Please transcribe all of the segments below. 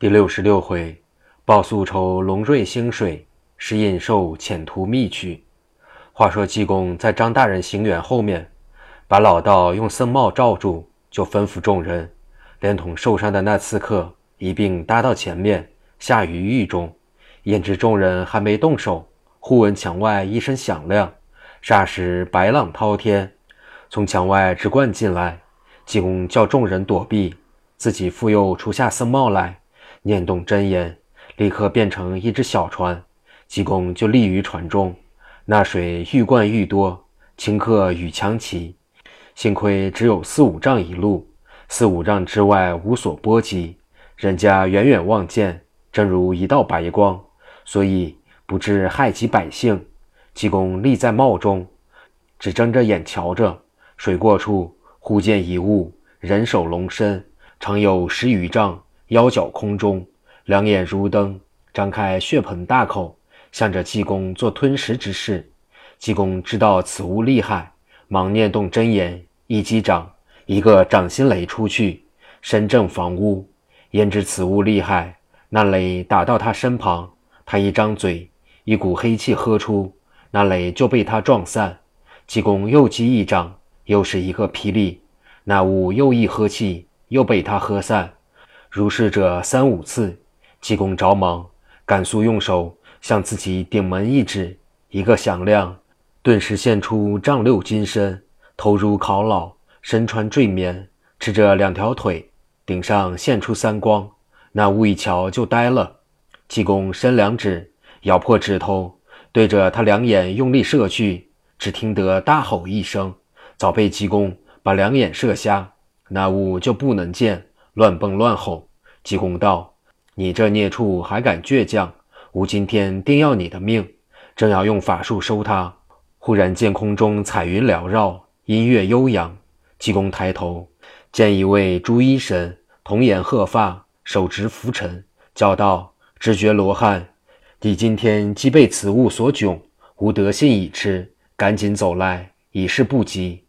第六十六回，报宿仇龙瑞兴水，使隐兽潜途觅去。话说济公在张大人行辕后面，把老道用僧帽罩住，就吩咐众人，连同受伤的那刺客一并搭到前面，下于狱中。焉知众人还没动手，忽闻墙外一声响亮，霎时白浪滔天，从墙外直灌进来。济公叫众人躲避，自己复又除下僧帽来。念动真言，立刻变成一只小船。济公就立于船中，那水愈灌愈多，顷刻与墙齐。幸亏只有四五丈一路，四五丈之外无所波及，人家远远望见，正如一道白光，所以不致害及百姓。济公立在帽中，只睁着眼瞧着水过处，忽见一物，人首龙身，长有十余丈。腰脚空中，两眼如灯，张开血盆大口，向着济公做吞食之势。济公知道此物厉害，忙念动真言，一击掌，一个掌心雷出去，身正房屋。焉知此物厉害，那雷打到他身旁，他一张嘴，一股黑气喝出，那雷就被他撞散。济公又击一掌，又是一个霹雳，那物又一喝气，又被他喝散。如是者三五次，济公着忙，赶速用手向自己顶门一指，一个响亮，顿时现出丈六金身，头如考老，身穿坠棉，赤着两条腿，顶上现出三光。那物一瞧就呆了。济公伸两指，咬破指头，对着他两眼用力射去，只听得大吼一声，早被济公把两眼射瞎，那物就不能见。乱蹦乱吼，济公道：“你这孽畜还敢倔强！吾今天定要你的命！”正要用法术收他，忽然见空中彩云缭绕，音乐悠扬。济公抬头，见一位朱衣神，童颜鹤发，手执拂尘，叫道：“知觉罗汉，你今天既被此物所窘，吾德性已痴，赶紧走来，以示不及。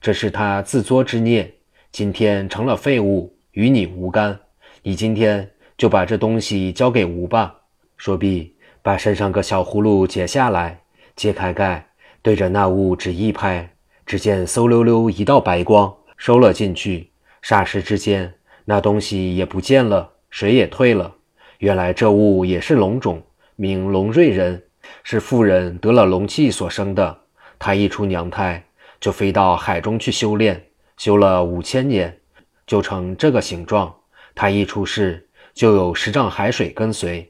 这是他自作之孽，今天成了废物。”与你无干，你今天就把这东西交给吾吧。说毕，把身上个小葫芦解下来，揭开盖，对着那物只一拍，只见嗖溜溜一道白光收了进去。霎时之间，那东西也不见了，水也退了。原来这物也是龙种，名龙瑞人，是妇人得了龙气所生的。他一出娘胎，就飞到海中去修炼，修了五千年。就成这个形状。他一出世，就有十丈海水跟随。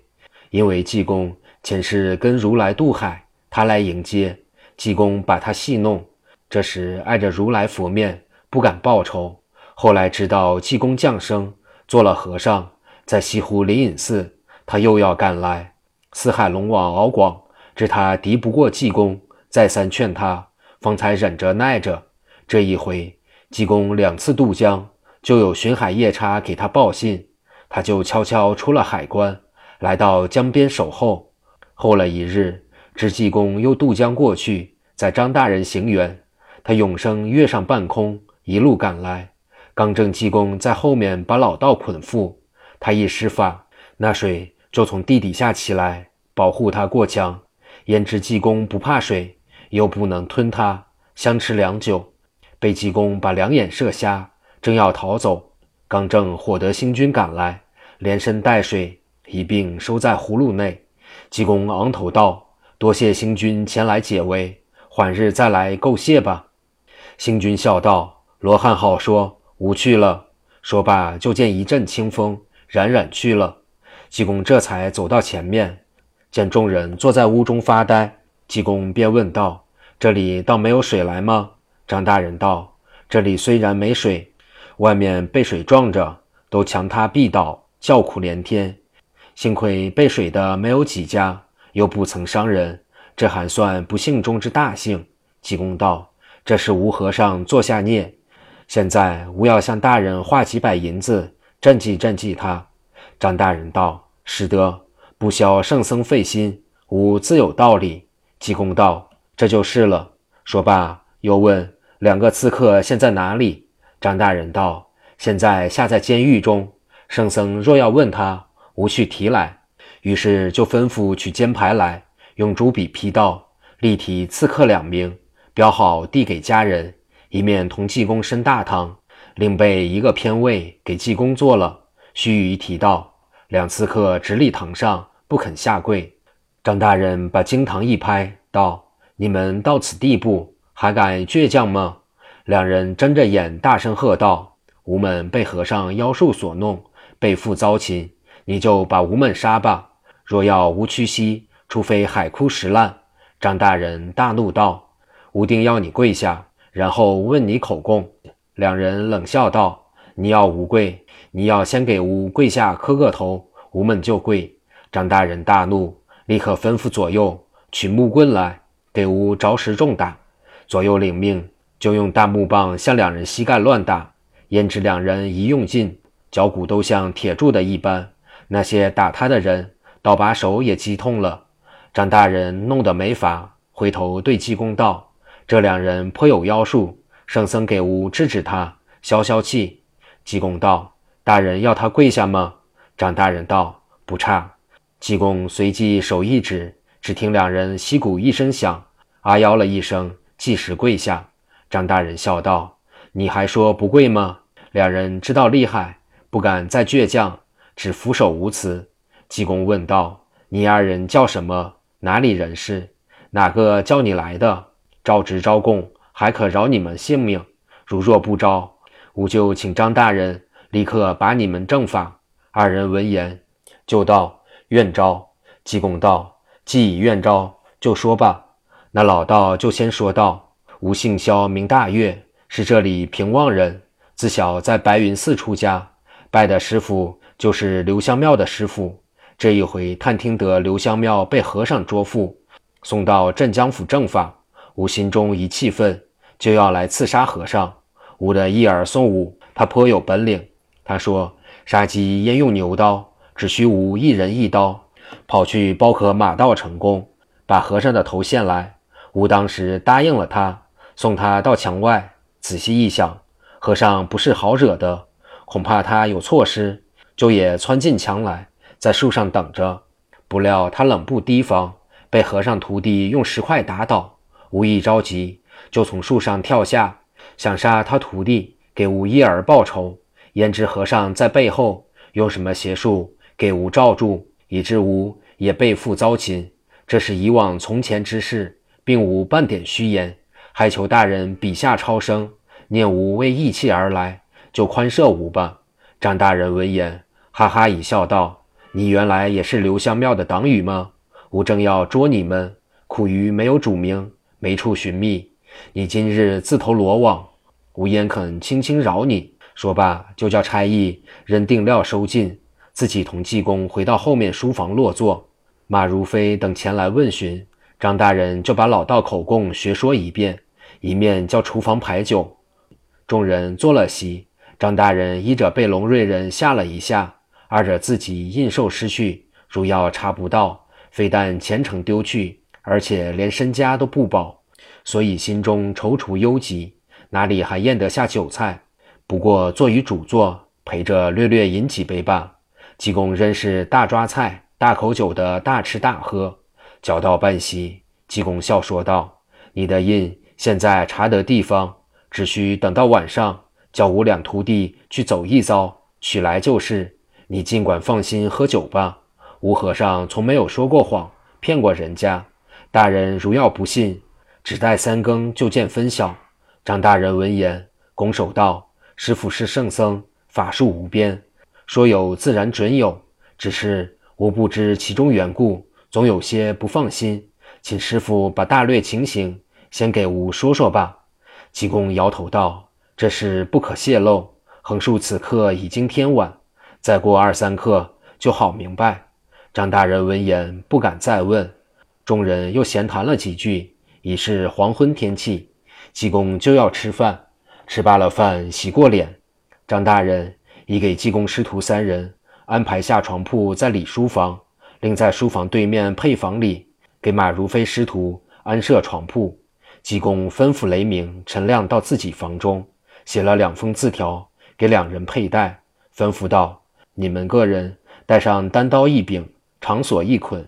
因为济公前世跟如来渡海，他来迎接济公，把他戏弄。这时碍着如来佛面，不敢报仇。后来知道济公降生，做了和尚，在西湖灵隐寺，他又要赶来。四海龙王敖广知他敌不过济公，再三劝他，方才忍着耐着。这一回，济公两次渡江。就有巡海夜叉给他报信，他就悄悄出了海关，来到江边守候。候了一日，知济公又渡江过去，在张大人行辕，他永生跃上半空，一路赶来。刚正济公在后面把老道捆缚，他一施法，那水就从地底下起来，保护他过江。焉知济公不怕水，又不能吞他，相持良久，被济公把两眼射瞎。正要逃走，刚正获得星君赶来，连身带水一并收在葫芦内。济公昂头道：“多谢星君前来解围，缓日再来够谢吧。”星君笑道：“罗汉好说，吾去了。”说罢，就见一阵清风，冉冉去了。济公这才走到前面，见众人坐在屋中发呆，济公便问道：“这里倒没有水来吗？”张大人道：“这里虽然没水。”外面被水撞着，都墙塌壁倒，叫苦连天。幸亏被水的没有几家，又不曾伤人，这还算不幸中之大幸。济公道：“这是吴和尚做下孽，现在吾要向大人化几百银子，赈济赈济他。”张大人道：“使得，不消圣僧费心，吾自有道理。”济公道：“这就是了。”说罢，又问两个刺客现在哪里。张大人道：“现在下在监狱中，圣僧若要问他，吾去提来。于是就吩咐取监牌来，用朱笔批道，立题刺客两名，标好递给家人，一面同济公升大堂，另备一个偏位给济公坐了。须臾提道，两刺客直立堂上，不肯下跪。张大人把惊堂一拍，道：“你们到此地步，还敢倔强吗？”两人睁着眼，大声喝道：“吾们被和尚妖术所弄，背负遭擒，你就把吾们杀吧！”若要无屈膝，除非海枯石烂。张大人大怒道：“吾定要你跪下，然后问你口供。”两人冷笑道：“你要吾跪，你要先给吾跪下磕个头，吾们就跪。”张大人大怒，立刻吩咐左右取木棍来，给吾着实重打。左右领命，就用大木棒向两人膝盖乱打，焉知两人一用劲，脚骨都像铁铸的一般。那些打他的人。倒把手也击痛了，张大人弄得没法，回头对济公道：“这两人颇有妖术，圣僧给吾制止他，消消气。”济公道：“大人要他跪下吗？”张大人道：“不差。”济公随即手一指，只听两人膝骨一声响，啊腰了一声，即时跪下。张大人笑道：“你还说不跪吗？”两人知道厉害，不敢再倔强，只俯首无辞。济公问道：“你二人叫什么？哪里人士？哪个叫你来的？招职招供，还可饶你们性命；如若不招，吾就请张大人立刻把你们正法。”二人闻言，就道：“愿招。”济公道：“既已愿招，就说吧。”那老道就先说道：“吾姓萧，名大岳，是这里平望人。自小在白云寺出家，拜的师傅就是留香庙的师傅。”这一回探听得刘香庙被和尚捉缚，送到镇江府正法，吾心中一气愤，就要来刺杀和尚。吾的一耳送武，他颇有本领。他说杀鸡焉用牛刀，只需吾一人一刀，跑去包可马到成功，把和尚的头献来。吾当时答应了他，送他到墙外。仔细一想，和尚不是好惹的，恐怕他有错失，就也窜进墙来。在树上等着，不料他冷不提防，被和尚徒弟用石块打倒。吾一着急，就从树上跳下，想杀他徒弟，给吾一儿报仇。焉知和尚在背后用什么邪术给吾罩住，以致吾也背负遭擒。这是以往从前之事，并无半点虚言，还求大人笔下超生，念吾为义气而来，就宽赦吾吧。张大人闻言，哈哈一笑，道。你原来也是留香庙的党羽吗？吾正要捉你们，苦于没有主名，没处寻觅。你今日自投罗网，吾焉肯轻轻饶你？说罢，就叫差役扔定料收进，自己同济公回到后面书房落座。马如飞等前来问询，张大人就把老道口供学说一遍，一面叫厨房排酒。众人坐了席，张大人依着被龙瑞人吓了一下。二者自己印绶失去，如要查不到，非但前程丢去，而且连身家都不保，所以心中踌躇忧急，哪里还咽得下酒菜？不过坐于主座，陪着略略饮几杯罢。济公仍是大抓菜、大口酒的大吃大喝，嚼到半席，济公笑说道：“你的印现在查得地方，只需等到晚上，叫五两徒弟去走一遭，取来就是。”你尽管放心喝酒吧，吴和尚从没有说过谎，骗过人家。大人如要不信，只待三更就见分晓。张大人闻言，拱手道：“师傅是圣僧，法术无边，说有自然准有。只是吾不知其中缘故，总有些不放心，请师傅把大略情形先给吾说说吧。”济公摇头道：“这事不可泄露，横竖此刻已经天晚。”再过二三刻就好明白。张大人闻言不敢再问，众人又闲谈了几句，已是黄昏天气，济公就要吃饭。吃罢了饭，洗过脸，张大人已给济公师徒三人安排下床铺在里书房，另在书房对面配房里给马如飞师徒安设床铺。济公吩咐雷鸣、陈亮到自己房中写了两封字条给两人佩戴，吩咐道。你们个人带上单刀一柄，长索一捆，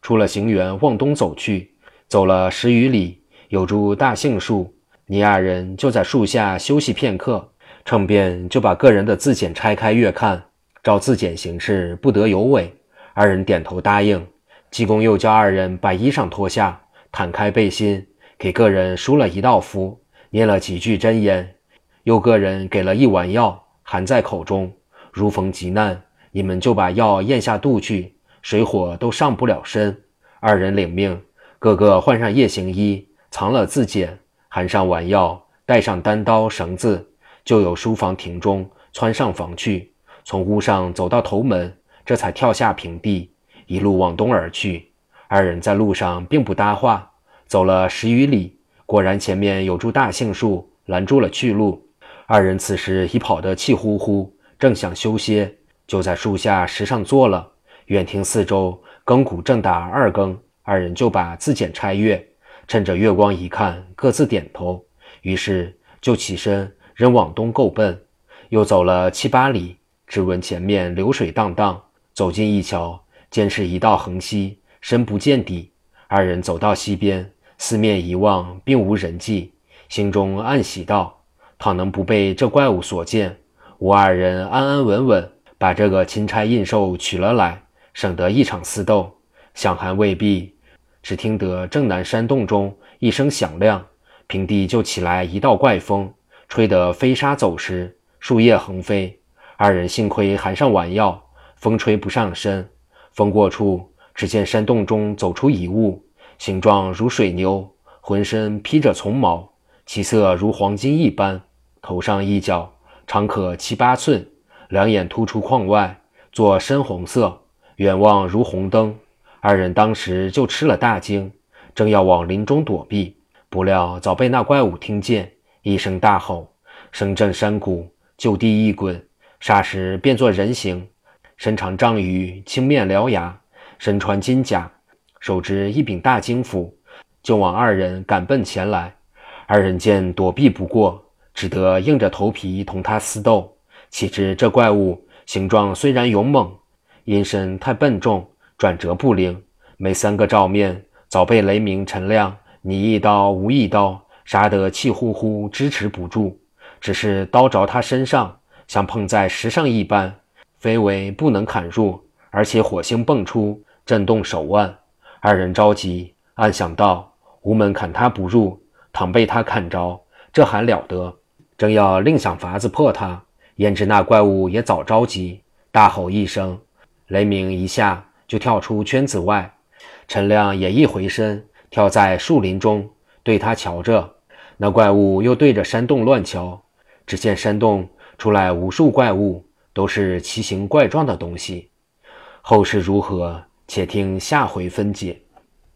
出了行园，往东走去。走了十余里，有株大杏树，你二人就在树下休息片刻。趁便就把个人的字简拆开阅看，照字简形式，不得有违。二人点头答应。济公又叫二人把衣裳脱下，摊开背心，给个人输了一道符，念了几句真言，又个人给了一碗药，含在口中。如逢急难，你们就把药咽下肚去，水火都上不了身。二人领命。个个换上夜行衣，藏了字简，含上丸药，带上单刀绳子，就有书房亭中窜上房去。从屋上走到头门，这才跳下平地，一路往东而去。二人在路上并不搭话，走了十余里，果然前面有株大杏树拦住了去路。二人此时已跑得气呼呼，正想休歇，就在树下石上坐了。远听四周更鼓正打二更。二人就把字简拆阅，趁着月光一看，各自点头，于是就起身，仍往东够奔。又走了七八里，只闻前面流水荡荡，走近一瞧，见是一道横溪，深不见底。二人走到溪边，四面一望，并无人迹，心中暗喜道：“倘能不被这怪物所见，吾二人安安稳稳把这个钦差印绶取了来，省得一场厮斗。”想还未毕，只听得正南山洞中一声响亮，平地就起来一道怪风，吹得飞沙走石，树叶横飞。二人幸亏含上丸药，风吹不上身。风过处，只见山洞中走出一物，形状如水牛，浑身披着丛毛，其色如黄金一般，头上一角长可七八寸，两眼突出眶外，作深红色，远望如红灯。二人当时就吃了大惊，正要往林中躲避，不料早被那怪物听见，一声大吼，声震山谷，就地一滚，霎时变作人形，身长丈余，青面獠牙，身穿金甲，手执一柄大金斧，就往二人赶奔前来。二人见躲避不过，只得硬着头皮同他厮斗。岂知这怪物形状虽然勇猛，阴身太笨重。转折不灵，没三个照面早被雷鸣陈亮你一刀无一刀杀得气呼呼，支持不住。只是刀着他身上，像碰在石上一般，非为不能砍入，而且火星迸出，震动手腕。二人着急，暗想道：无门砍他不入，倘被他砍着，这还了得！正要另想法子破他，焉知那怪物也早着急，大吼一声，雷鸣一下。就跳出圈子外，陈亮也一回身，跳在树林中，对他瞧着。那怪物又对着山洞乱瞧，只见山洞出来无数怪物，都是奇形怪状的东西。后事如何，且听下回分解。